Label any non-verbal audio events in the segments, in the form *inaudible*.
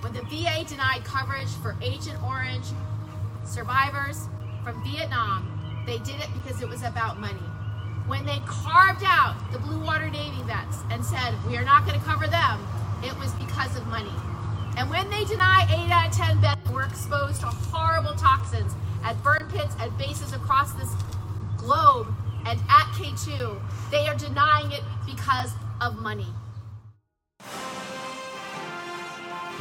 When the VA denied coverage for Agent Orange survivors from Vietnam, they did it because it was about money. When they carved out the Blue Water Navy vets and said, we are not going to cover them, it was because of money. And when they deny 8 out of 10 vets were exposed to horrible toxins at burn pits at bases across this globe and at K2, they are denying it because of money.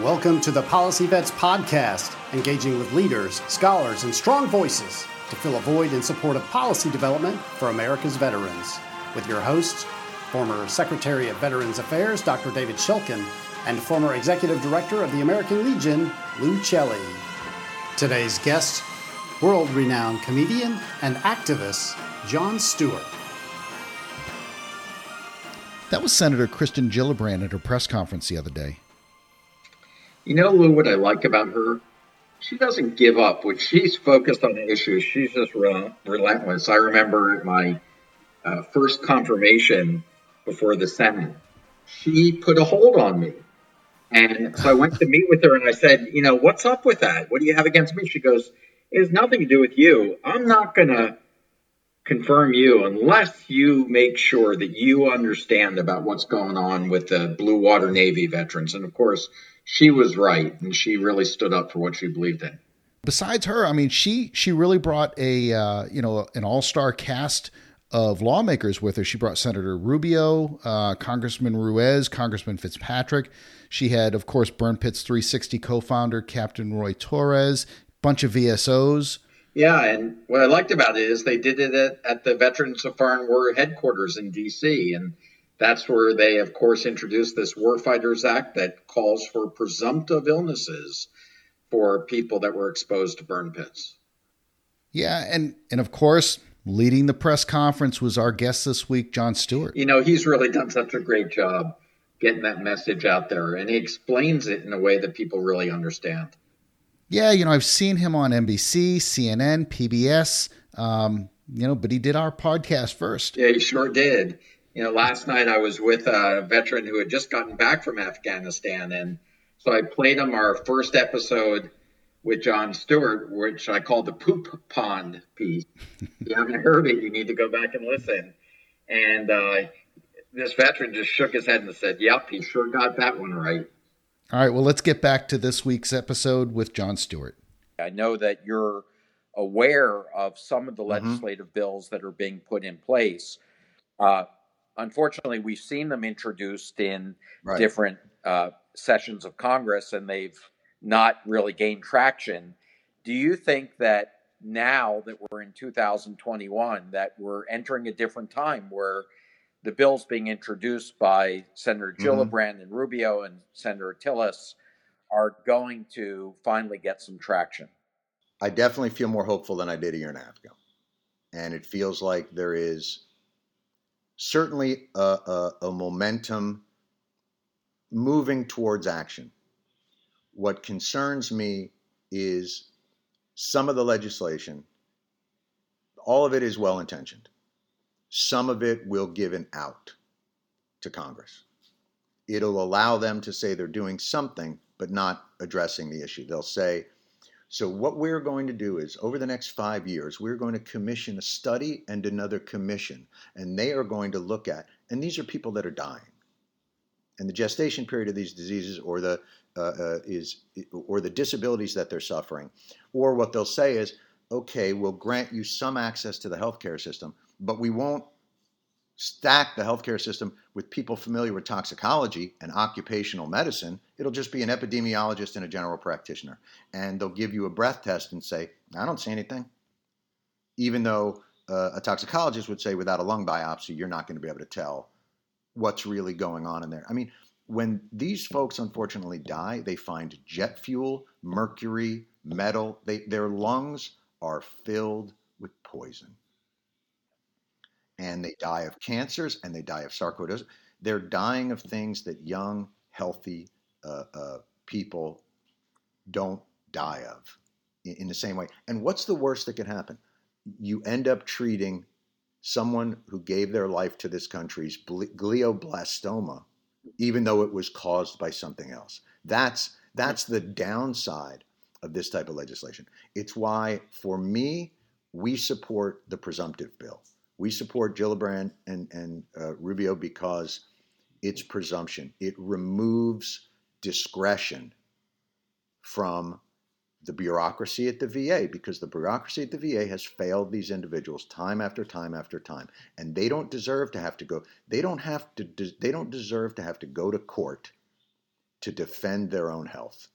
Welcome to the Policy Vets Podcast, engaging with leaders, scholars, and strong voices to fill a void in support of policy development for America's veterans. With your hosts, former Secretary of Veterans Affairs Dr. David Shulkin and former Executive Director of the American Legion, Lou Celli. Today's guest, world renowned comedian and activist Jon Stewart. That was Senator Kirsten Gillibrand at her press conference the other day. You know, Lou, what I like about her? She doesn't give up. When she's focused on the issue, she's just re- relentless. I remember my uh, first confirmation before the Senate, she put a hold on me. And so I went to meet with her and I said, you know, what's up with that? What do you have against me? She goes, it has nothing to do with you. I'm not going to confirm you unless you make sure that you understand about what's going on with the Blue Water Navy veterans. And of course, she was right and she really stood up for what she believed in. Besides her, I mean, she she really brought a uh, you know an all star cast of lawmakers with her. She brought Senator Rubio, uh, Congressman Ruiz, Congressman Fitzpatrick. She had, of course, Burn Pits 360 co-founder Captain Roy Torres, bunch of VSOs. Yeah, and what I liked about it is they did it at, at the Veterans of Foreign War headquarters in D.C. and that's where they, of course, introduced this Warfighters Act that calls for presumptive illnesses for people that were exposed to burn pits. Yeah, and and of course, leading the press conference was our guest this week, Jon Stewart. You know, he's really done such a great job getting that message out there, and he explains it in a way that people really understand. Yeah, you know, I've seen him on NBC, CNN, PBS, um, you know, but he did our podcast first. Yeah, he sure did you know, last night I was with a veteran who had just gotten back from Afghanistan, and so I played him our first episode with Jon Stewart, which I called the poop pond piece. *laughs* if you haven't heard it, you need to go back and listen. And uh, this veteran just shook his head and said, "Yep, he sure got that one right." All right, well, let's get back to this week's episode with Jon Stewart. I know that you're aware of some of the mm-hmm. legislative bills that are being put in place. Uh, unfortunately, we've seen them introduced in right. different uh, sessions of Congress, and they've not really gained traction. Do you think that now that we're in 2021, that we're entering a different time where the bills being introduced by Senator mm-hmm. Gillibrand mm-hmm. and Rubio and Senator Tillis are going to finally get some traction? I definitely feel more hopeful than I did a year and a half ago. And it feels like there is certainly a, a, a momentum moving towards action. What concerns me is some of the legislation, all of it is well intentioned. Some of it will give an out to Congress. It'll allow them to say they're doing something, but not addressing the issue. They'll say, so, what we're going to do is over the next five years, we're going to commission a study and another commission, and they are going to look at, and these are people that are dying. And the gestation period of these diseases, or the uh, uh, is, or the disabilities that they're suffering, or what they'll say is, okay, we'll grant you some access to the healthcare system, but we won't stack the healthcare system with people familiar with toxicology and occupational medicine, it'll just be an epidemiologist and a general practitioner. And they'll give you a breath test and say, I don't see anything. Even though uh, a toxicologist would say, without a lung biopsy, you're not going to be able to tell what's really going on in there. I mean, when these folks unfortunately die, they find jet fuel, mercury, metal. They, their lungs are filled with poison and they die of cancers and they die of sarcoidosis. They're dying of things that young, healthy uh, uh, people don't die of in, in the same way. And what's the worst that can happen? You end up treating someone who gave their life to this country's glioblastoma, even though it was caused by something else. That's That's the downside of this type of legislation. It's why, for me, we support the presumptive bill. We support Gillibrand and, and uh, Rubio because it's presumption. It removes discretion from the bureaucracy at the VA because the bureaucracy at the VA has failed these individuals time after time after time and they don't deserve to have to go they don't have to they don't deserve to have to go to court to defend their own health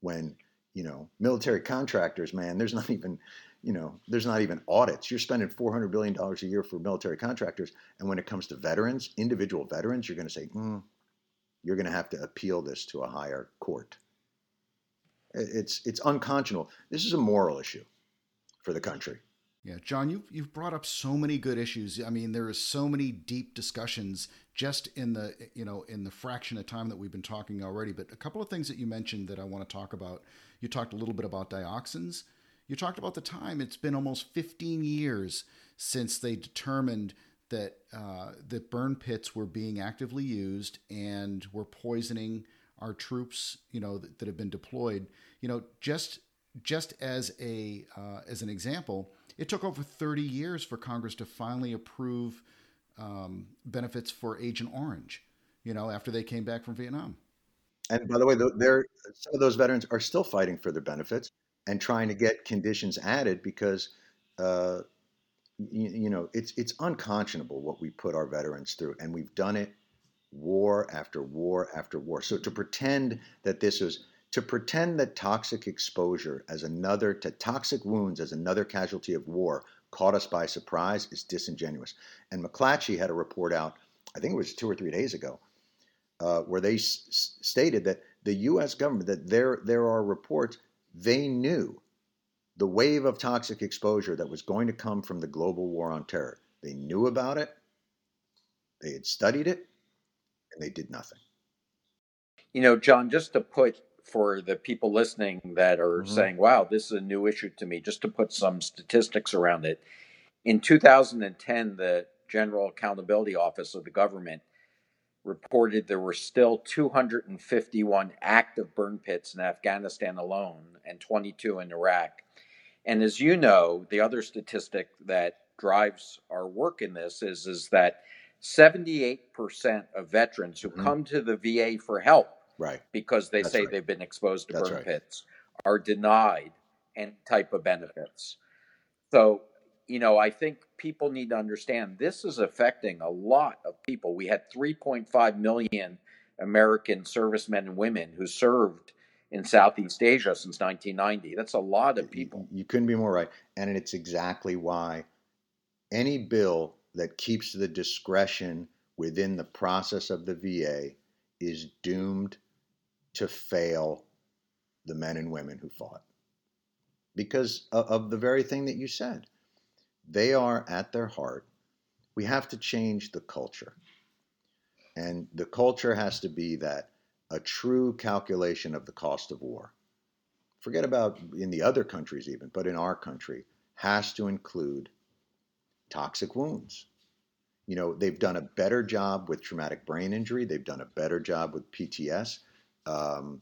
when you know military contractors man there's not even you know there's not even audits you're spending 400 billion dollars a year for military contractors and when it comes to veterans individual veterans you're going to say mm, you're going to have to appeal this to a higher court it's it's unconscionable. This is a moral issue for the country. Yeah, Jon, you've you've brought up so many good issues. I mean, there is so many deep discussions just in the you know in the fraction of time that we've been talking already. But a couple of things that you mentioned that I want to talk about. You talked a little bit about dioxins. You talked about the time. It's been almost 15 years since they determined that uh, that burn pits were being actively used and were poisoning our troops, you know, that, that have been deployed. You know, just just as a uh, as an example, it took over 30 years for Congress to finally approve um, benefits for Agent Orange. You know, after they came back from Vietnam. And by the way, there some of those veterans are still fighting for their benefits and trying to get conditions added because. Uh, you, you know, it's it's unconscionable what we put our veterans through, and we've done it war after war after war. So to pretend that this was to pretend that toxic exposure as another to toxic wounds as another casualty of war caught us by surprise is disingenuous. And McClatchy had a report out, I think it was two or three days ago, uh, where they s- stated that the U.S. government that there there are reports they knew the wave of toxic exposure that was going to come from the global war on terror. They knew about it. They had studied it and they did nothing. You know, John, just to put for the people listening that are mm-hmm. saying, wow, this is a new issue to me, just to put some statistics around it. In 2010, the General Accountability Office of the government reported there were still 251 active burn pits in Afghanistan alone and 22 in Iraq. And as you know, the other statistic that drives our work in this is, is that 78% of veterans who mm-hmm. come to the VA for help right because they That's say right. they've been exposed to That's burn right. pits are denied any type of benefits. So, you know, I think people need to understand this is affecting a lot of people. We had 3.5 million American servicemen and women who served in Southeast Asia since 1990. That's a lot of people. You couldn't be more right. And it's exactly why any bill that keeps the discretion within the process of the VA is doomed to fail the men and women who fought because of the very thing that you said. They are at their heart. We have to change the culture. And the culture has to be that a true calculation of the cost of war. Forget about in the other countries, even, but in our country, has to include toxic wounds. You know, they've done a better job with traumatic brain injury. They've done a better job with PTS. Um,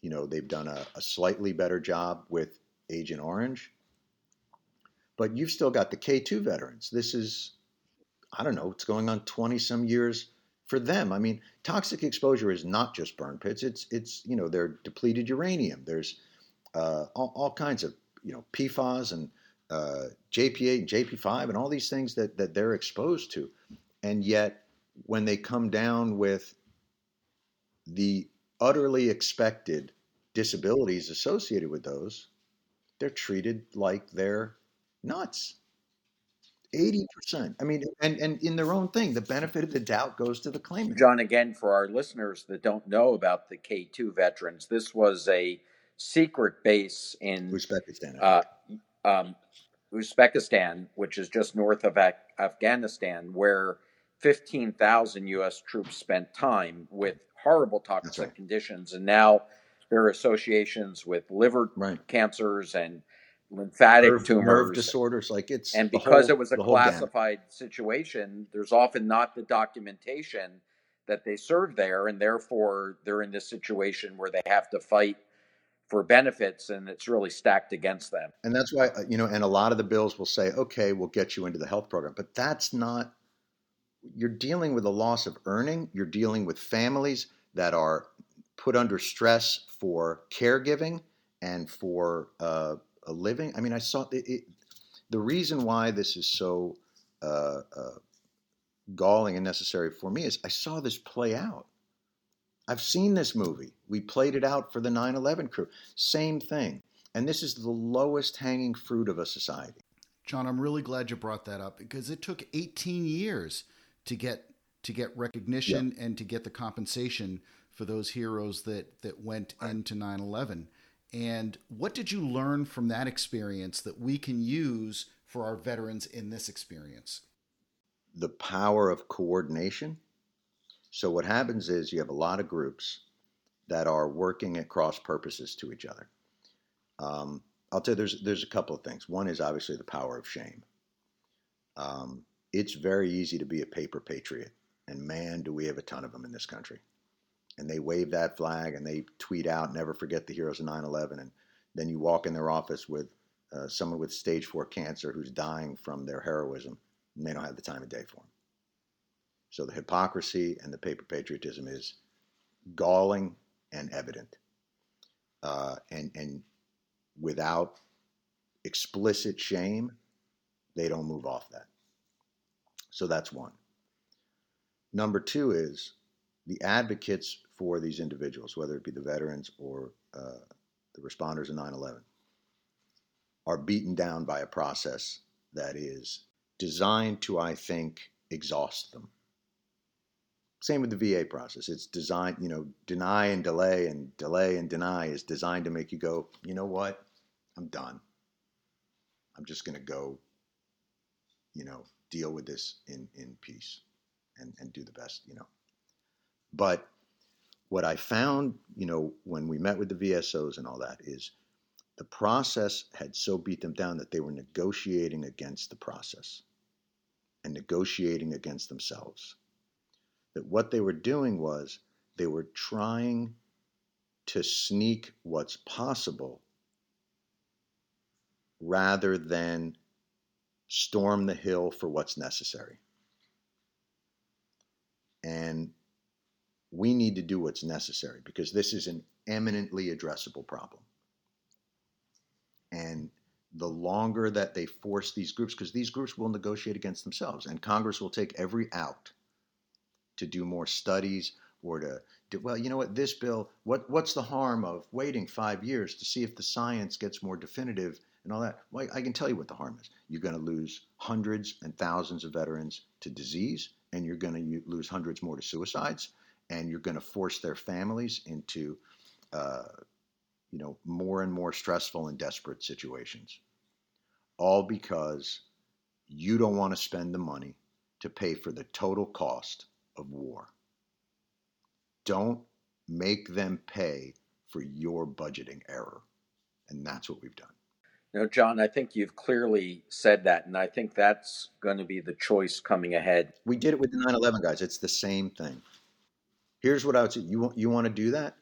you know, they've done a, a slightly better job with Agent Orange. But you've still got the K2 veterans. This is, I don't know, it's going on 20 some years for them. I mean, toxic exposure is not just burn pits. It's, it's you know, they're depleted uranium. There's uh, all, all kinds of, you know, PFAS and uh, JP8 and JP5 and all these things that, that they're exposed to. And yet, when they come down with the utterly expected disabilities associated with those, they're treated like they're nuts. 80%. I mean, and, and in their own thing, the benefit of the doubt goes to the claimant. Jon, again, for our listeners that don't know about the K2 veterans, this was a secret base in Uzbekistan. Uh, um, Uzbekistan, which is just north of Af- Afghanistan, where 15,000 U.S. troops spent time with horrible toxic right. conditions. And now there are associations with liver right. cancers and lymphatic nerve, tumors, nerve disorders. Like it's and because whole, it was a classified situation, there's often not the documentation that they serve there, and therefore they're in this situation where they have to fight for benefits, and it's really stacked against them. And that's why uh, you know, and a lot of the bills will say, "Okay, we'll get you into the health program," but that's not. You're dealing with a loss of earning. You're dealing with families that are put under stress for caregiving and for uh, a living. I mean, I saw it, it, the reason why this is so uh, uh, galling and necessary for me is I saw this play out. I've seen this movie. We played it out for the 9 11 crew. Same thing. And this is the lowest hanging fruit of a society. Jon, I'm really glad you brought that up because it took 18 years to get to get recognition and to get the compensation for those heroes that that went into 9/11. And what did you learn from that experience that we can use for our veterans in this experience? The power of coordination. So, what happens is you have a lot of groups that are working at cross purposes to each other. Um, I'll tell you, there's, there's a couple of things. One is obviously the power of shame. Um, it's very easy to be a paper patriot, and man, do we have a ton of them in this country and they wave that flag and they tweet out, never forget the heroes of 9 11. And then you walk in their office with uh, someone with stage four cancer who's dying from their heroism, and they don't have the time of day for them. So the hypocrisy and the paper patriotism is galling and evident. Uh, and, and without explicit shame, they don't move off that. So that's one. Number two is the advocates for these individuals, whether it be the veterans or uh, the responders of 9 11, are beaten down by a process that is designed to, I think, exhaust them. Same with the VA process. It's designed, you know, deny and delay and delay and deny is designed to make you go, you know what? I'm done. I'm just going to go, you know, deal with this in, in peace and, and do the best, you know. But what I found, you know, when we met with the VSOs and all that is the process had so beat them down that they were negotiating against the process and negotiating against themselves. That what they were doing was they were trying to sneak what's possible rather than storm the hill for what's necessary. And we need to do what's necessary because this is an eminently addressable problem. And the longer that they force these groups, because these groups will negotiate against themselves, and Congress will take every out to do more studies or to, do, well, you know what, this bill, what, what's the harm of waiting five years to see if the science gets more definitive and all that? Well, I can tell you what the harm is. You're going to lose hundreds and thousands of veterans to disease, and you're going to lose hundreds more to suicides, and you're going to force their families into, uh, you know, more and more stressful and desperate situations. All because you don't want to spend the money to pay for the total cost of war. Don't make them pay for your budgeting error. And that's what we've done. No, Jon, I think you've clearly said that, and I think that's going to be the choice coming ahead. We did it with the 9 11 guys. It's the same thing. Here's what I would say. You want you want to do that?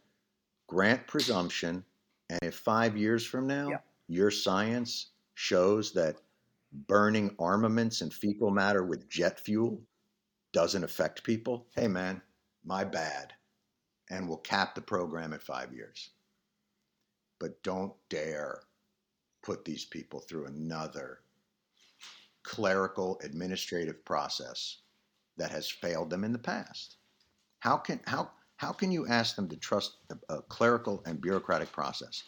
Grant presumption, and if five years from now yeah. your science shows that burning armaments and fecal matter with jet fuel doesn't affect people, hey man, my bad. And we'll cap the program at five years. But don't dare put these people through another clerical administrative process that has failed them in the past. How can how how can you ask them to trust a, a clerical and bureaucratic process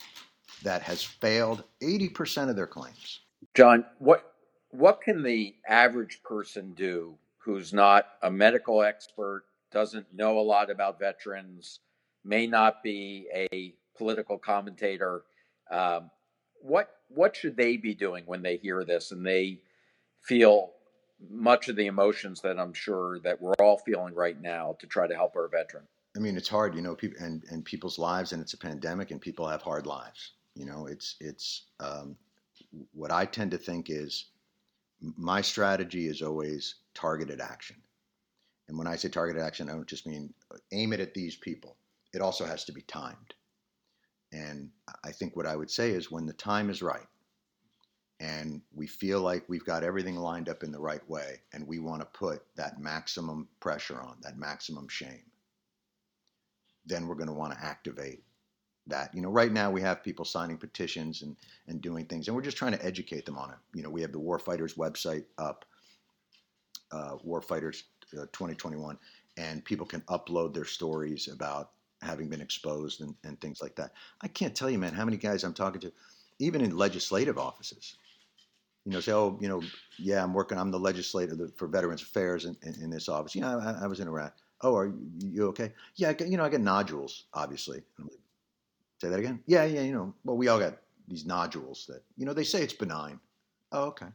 that has failed 80% of their claims? Jon, what what can the average person do who's not a medical expert, doesn't know a lot about veterans, may not be a political commentator? Um, what what should they be doing when they hear this and they feel much of the emotions that I'm sure that we're all feeling right now to try to help our veteran. I mean, it's hard, you know, people and, and people's lives, and it's a pandemic, and people have hard lives. You know, it's it's um, what I tend to think is my strategy is always targeted action, And when I say targeted action, I don't just mean aim it at these people. It also has to be timed. And I think what I would say is when the time is right and we feel like we've got everything lined up in the right way and we want to put that maximum pressure on, that maximum shame, then we're going to want to activate that. You know, right now we have people signing petitions and, and doing things, and we're just trying to educate them on it. You know, we have the Warfighters website up, uh, Warfighters uh, 2021, and people can upload their stories about having been exposed and, and things like that. I can't tell you, man, how many guys I'm talking to, even in legislative offices, you know, say, oh, you know, yeah, I'm working, I'm the legislator for Veterans Affairs in, in, in this office. Yeah, I, I, was in Iraq. Oh, are you okay? Yeah, you know, I get nodules, obviously. Say that again? Yeah, yeah, you know, well, we all got these nodules that, you know, they say it's benign. Oh, okay.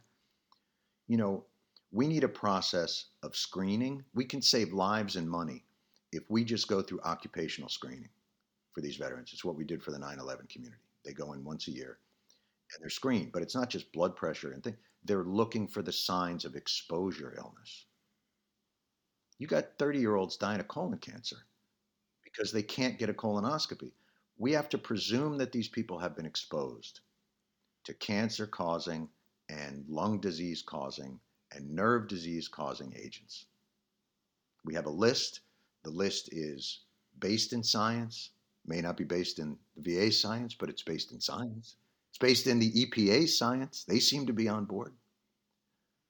You know, we need a process of screening. We can save lives and money if we just go through occupational screening for these veterans. It's what we did for the 9 11 community. They go in once a year and they're screened, but it's not just blood pressure and things. They're looking for the signs of exposure illness. You got 30 year olds dying of colon cancer because they can't get a colonoscopy we have to presume that these people have been exposed to cancer causing and lung disease causing and nerve disease causing agents. We have a list. The list is based in science, may not be based in VA science, but it's based in science. It's based in the EPA science. They seem to be on board.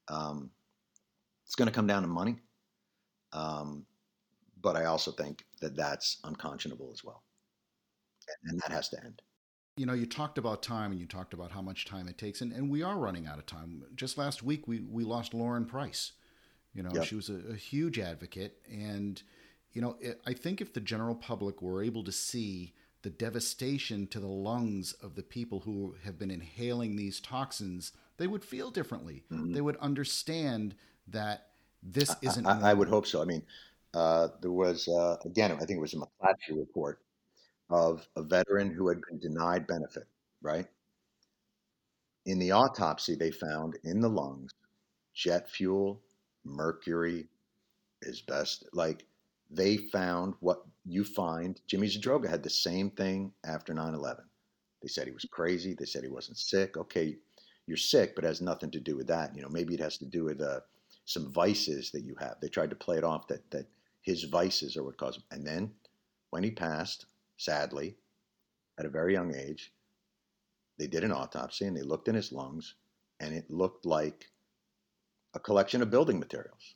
Um, it's going to come down to money. Um, but I also think that that's unconscionable as well and that has to end. You know, you talked about time and you talked about how much time it takes, and, and we are running out of time. Just last week, we, we lost Lauren Price. You know, yep. she was a, a, huge advocate. And, you know, it, I think if the general public were able to see the devastation to the lungs of the people who have been inhaling these toxins, they would feel differently. Mm-hmm. They would understand that this isn't. I, I would hope so. I mean, uh, there was, uh, again, I think it was a McClatchy report of a veteran who had been denied benefit, right? In the autopsy, they found in the lungs jet fuel, mercury, asbestos. Like they found what you find. Jimmy Zadroga had the same thing after 9 11. They said he was crazy. They said he wasn't sick. Okay, you're sick, but it has nothing to do with that. You know, maybe it has to do with uh, some vices that you have. They tried to play it off that that his vices are what caused him. And then when he passed, sadly, at a very young age. They did an autopsy and they looked in his lungs, and it looked like a collection of building materials,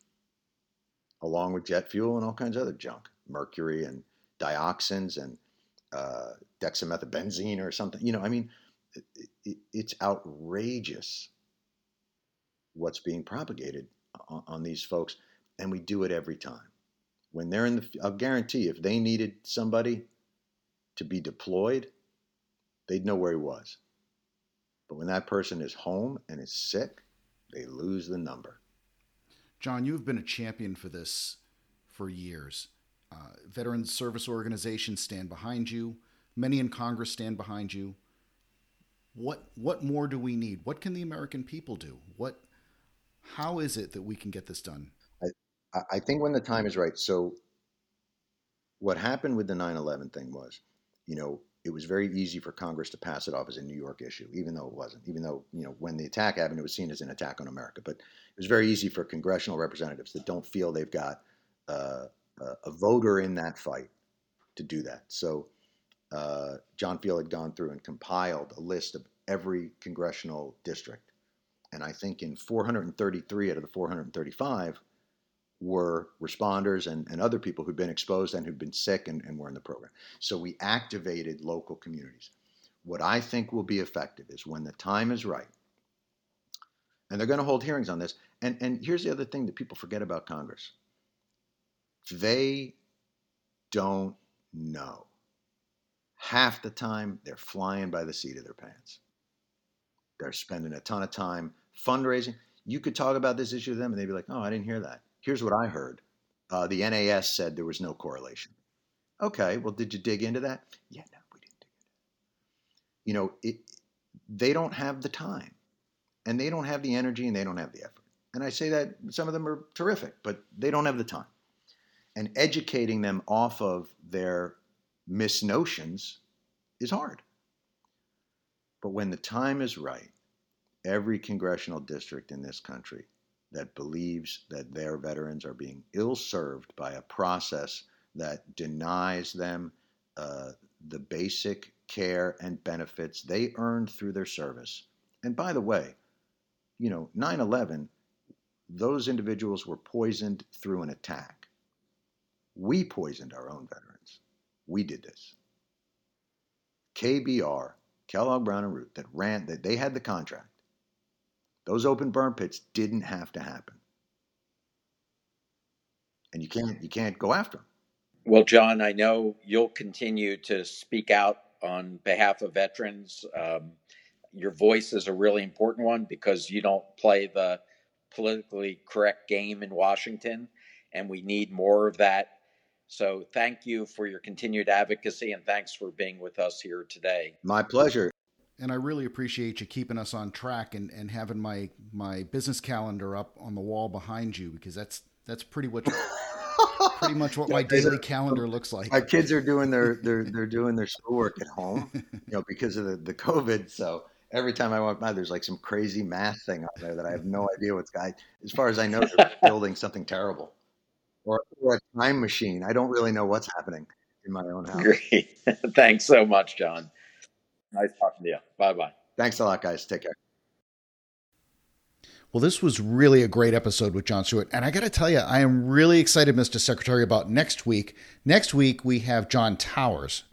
along with jet fuel and all kinds of other junk, mercury and dioxins and uh, or something. You know, I mean, it, it, it's outrageous what's being propagated on, on these folks, and we do it every time. When they're in the, I'll guarantee if they needed somebody to be deployed, they'd know where he was. But when that person is home and is sick, they lose the number. Jon, you've been a champion for this for years. Uh, veteran service organizations stand behind you. Many in Congress stand behind you. What what more do we need? What can the American people do? What how is it that we can get this done? I, I think when the time is right. So what happened with the 9/11 thing was you know, it was very easy for Congress to pass it off as a New York issue, even though it wasn't. Even though, you know, when the attack happened, it was seen as an attack on America. But it was very easy for congressional representatives that don't feel they've got uh, a voter in that fight to do that. So uh, John Feal had gone through and compiled a list of every congressional district. And I think in 433 out of the 435, were responders and, and other people who'd been exposed and who'd been sick and, and were in the program. So we activated local communities. What I think will be effective is when the time is right, and they're going to hold hearings on this. And, and here's the other thing that people forget about Congress they don't know. Half the time, they're flying by the seat of their pants. They're spending a ton of time fundraising. You could talk about this issue to them, and they'd be like, oh, I didn't hear that. Here's what I heard uh, the NAS said there was no correlation. Okay, well, did you dig into that? Yeah, no, we didn't dig into that. You know, it, they don't have the time, and they don't have the energy, and they don't have the effort. And I say that some of them are terrific, but they don't have the time. and educating them off of their misnotions is hard. But when the time is right, every congressional district in this country that believes that their veterans are being ill served by a process that denies them uh, the basic care and benefits they earned through their service. And by the way, you know, 9 11, those individuals were poisoned through an attack. We poisoned our own veterans. We did this. KBR, Kellogg Brown and Root, that ran, that they had the contract. Those open burn pits didn't have to happen. And you can't you can't go after them. Well, Jon, I know you'll continue to speak out on behalf of veterans. Um, your voice is a really important one because you don't play the politically correct game in Washington, and we need more of that. So, thank you for your continued advocacy and thanks for being with us here today. My pleasure. And I really appreciate you keeping us on track and, and having my my business calendar up on the wall behind you because that's that's pretty much pretty much what *laughs* my daily calendar looks like. My kids are doing their they're they're doing their schoolwork at home, you know, because of the, the COVID. So every time I walk by, there's like some crazy math thing on there that I have no idea what's guy. As far as I know, they're *laughs* building something terrible, or, or a time machine. I don't really know what's happening in my own house. Great, *laughs* thanks so much, Jon. Nice talking to you. Bye bye. Thanks a lot, guys. Take care. Well, this was really a great episode with Jon Stewart. And I got to tell you, I am really excited, Mr. Secretary, about next week. Next week, we have John Towers.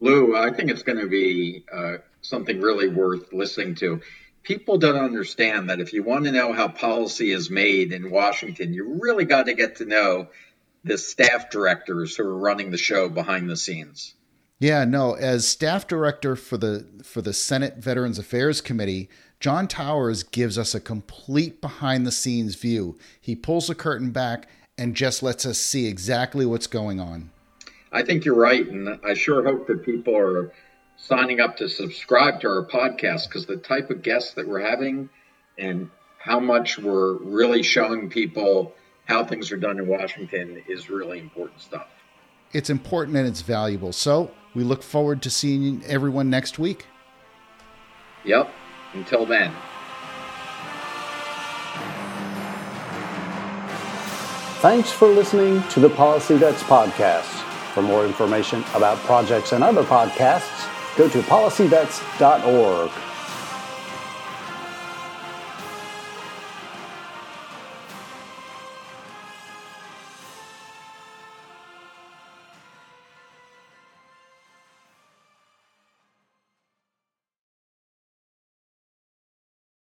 Lou, I think it's going to be uh, something really worth listening to. People don't understand that if you want to know how policy is made in Washington, you really got to get to know the staff directors who are running the show behind the scenes. Yeah, no, as staff director for the for the Senate Veterans Affairs Committee, John Towers gives us a complete behind the scenes view. He pulls the curtain back and just lets us see exactly what's going on. I think you're right. And I sure hope that people are signing up to subscribe to our podcast because the type of guests that we're having and how much we're really showing people how things are done in Washington is really important stuff. It's important and it's valuable. So we look forward to seeing everyone next week. Yep. Until then. Thanks for listening to the Policy Vets podcast. For more information about projects and other podcasts, go to policyvets.org.